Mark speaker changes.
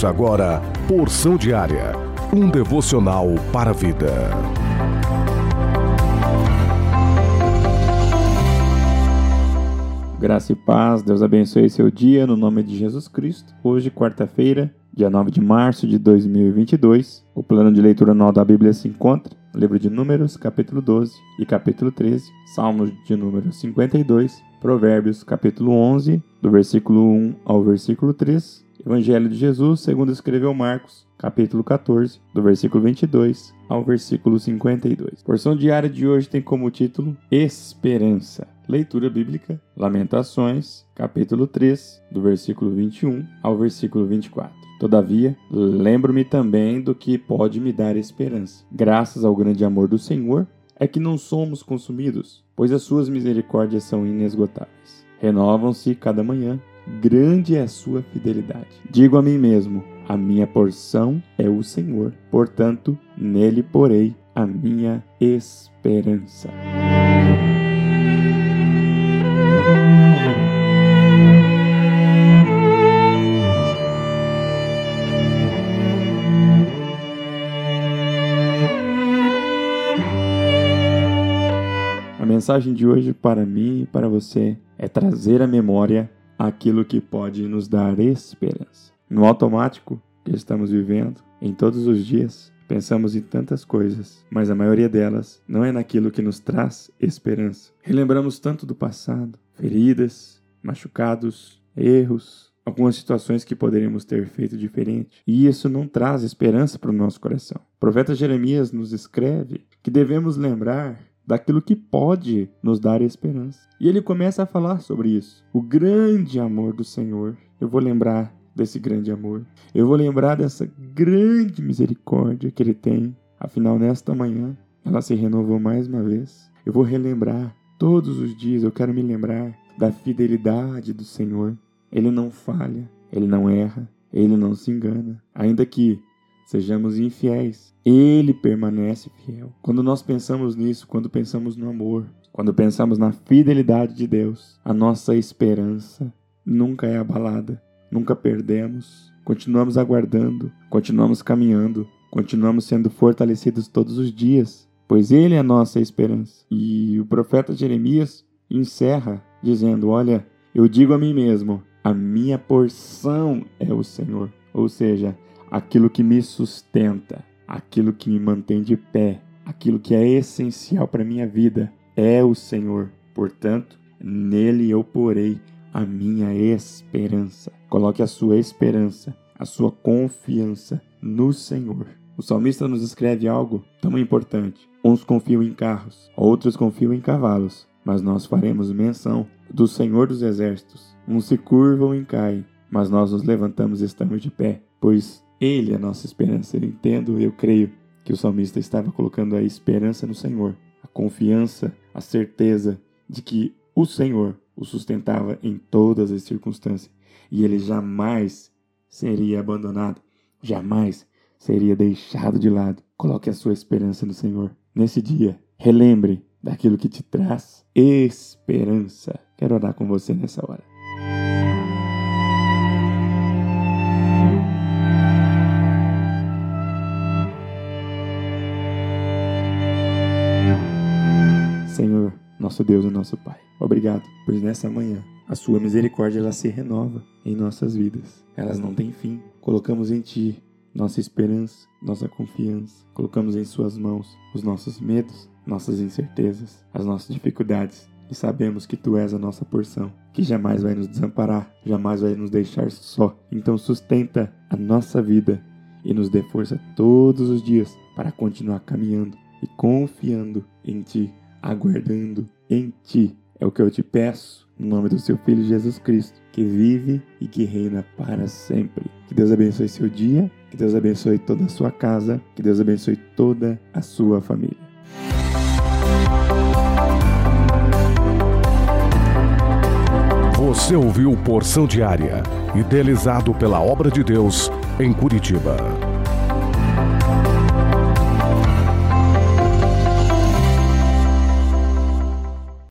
Speaker 1: Ouça agora Porção Diária, um devocional para a vida.
Speaker 2: Graça e paz, Deus abençoe seu dia no nome de Jesus Cristo. Hoje, quarta-feira, dia 9 de março de 2022, o plano de leitura anual da Bíblia se encontra no livro de Números, capítulo 12 e capítulo 13, Salmos de número 52, Provérbios, capítulo 11, do versículo 1 ao versículo 3, Evangelho de Jesus, segundo escreveu Marcos, capítulo 14, do versículo 22 ao versículo 52. porção diária de hoje tem como título Esperança. Leitura bíblica, Lamentações, capítulo 3, do versículo 21 ao versículo 24. Todavia, lembro-me também do que pode me dar esperança. Graças ao grande amor do Senhor, é que não somos consumidos, pois as suas misericórdias são inesgotáveis. Renovam-se cada manhã grande é a sua fidelidade. Digo a mim mesmo: a minha porção é o Senhor, portanto, nele porei a minha esperança. A mensagem de hoje para mim e para você é trazer à memória aquilo que pode nos dar esperança. No automático que estamos vivendo, em todos os dias, pensamos em tantas coisas, mas a maioria delas não é naquilo que nos traz esperança. Relembramos tanto do passado, feridas, machucados, erros, algumas situações que poderíamos ter feito diferente, e isso não traz esperança para o nosso coração. O profeta Jeremias nos escreve que devemos lembrar daquilo que pode nos dar esperança. E ele começa a falar sobre isso. O grande amor do Senhor. Eu vou lembrar desse grande amor. Eu vou lembrar dessa grande misericórdia que ele tem. Afinal, nesta manhã, ela se renovou mais uma vez. Eu vou relembrar todos os dias, eu quero me lembrar da fidelidade do Senhor. Ele não falha, ele não erra, ele não se engana. Ainda que sejamos infiéis, Ele permanece fiel. Quando nós pensamos nisso, quando pensamos no amor, quando pensamos na fidelidade de Deus, a nossa esperança nunca é abalada, nunca perdemos, continuamos aguardando, continuamos caminhando, continuamos sendo fortalecidos todos os dias, pois Ele é a nossa esperança. E o profeta Jeremias encerra dizendo: Olha, eu digo a mim mesmo, a minha porção é o Senhor. Ou seja, aquilo que me sustenta, aquilo que me mantém de pé, aquilo que é essencial para minha vida é o Senhor. Portanto, nele eu porei a minha esperança. Coloque a sua esperança, a sua confiança no Senhor. O salmista nos escreve algo tão importante. Uns confiam em carros, outros confiam em cavalos, mas nós faremos menção do Senhor dos Exércitos. Uns se curvam e caem, mas nós nos levantamos e estamos de pé, pois ele é a nossa esperança. Eu entendo, eu creio que o salmista estava colocando a esperança no Senhor, a confiança, a certeza de que o Senhor o sustentava em todas as circunstâncias e ele jamais seria abandonado, jamais seria deixado de lado. Coloque a sua esperança no Senhor. Nesse dia, relembre daquilo que te traz esperança. Quero orar com você nessa hora. Nosso Deus e nosso Pai. Obrigado, pois nessa manhã a sua misericórdia ela se renova em nossas vidas. Elas não têm fim. Colocamos em ti nossa esperança, nossa confiança. Colocamos em suas mãos os nossos medos, nossas incertezas, as nossas dificuldades. E sabemos que tu és a nossa porção, que jamais vai nos desamparar, jamais vai nos deixar só. Então sustenta a nossa vida e nos dê força todos os dias para continuar caminhando e confiando em ti aguardando em ti. É o que eu te peço, no nome do seu Filho Jesus Cristo, que vive e que reina para sempre. Que Deus abençoe seu dia, que Deus abençoe toda a sua casa, que Deus abençoe toda a sua família.
Speaker 1: Você ouviu Porção Diária, idealizado pela Obra de Deus em Curitiba.